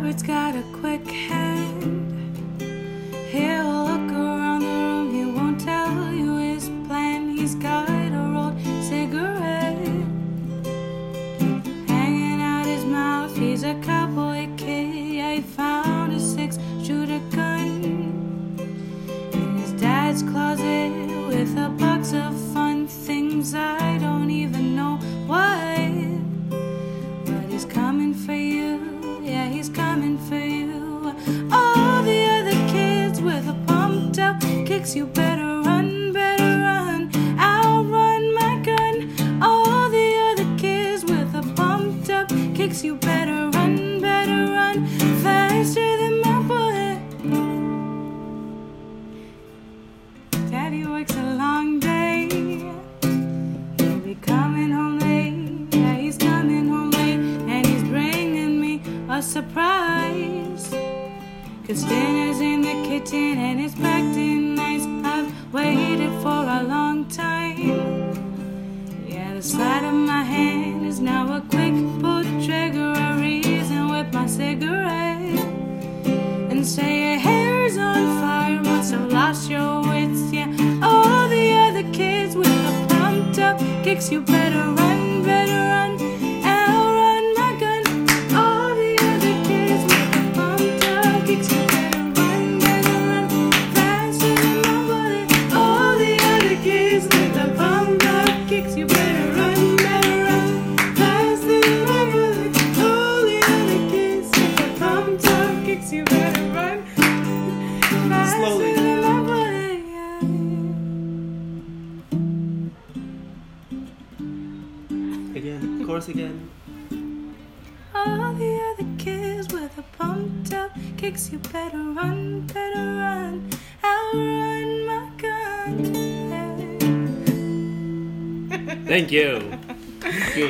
Robert's got a quick hand. He'll look around the room, he won't tell you his plan. He's got a rolled cigarette hanging out his mouth. He's a cowboy kid, yeah, he found a six shooter gun in his dad's closet with a You better run, better run. I'll run my gun. All the other kids with a pumped up kicks. You better run, better run. Faster than my bullet. Daddy works a long day. He'll be coming home late. Yeah, he's coming home late. And he's bringing me a surprise. Cause dinner's in the kitchen and it's packed in Sleight of my hand is now a quick pull trigger, a reason with my cigarette. And say your hair's on fire once I've lost your wits. Yeah, all the other kids with the pumped up kicks, you better Again, chorus again. All the other kids with a pumped up kicks, you better run, better run. I'll run my gun. Thank you.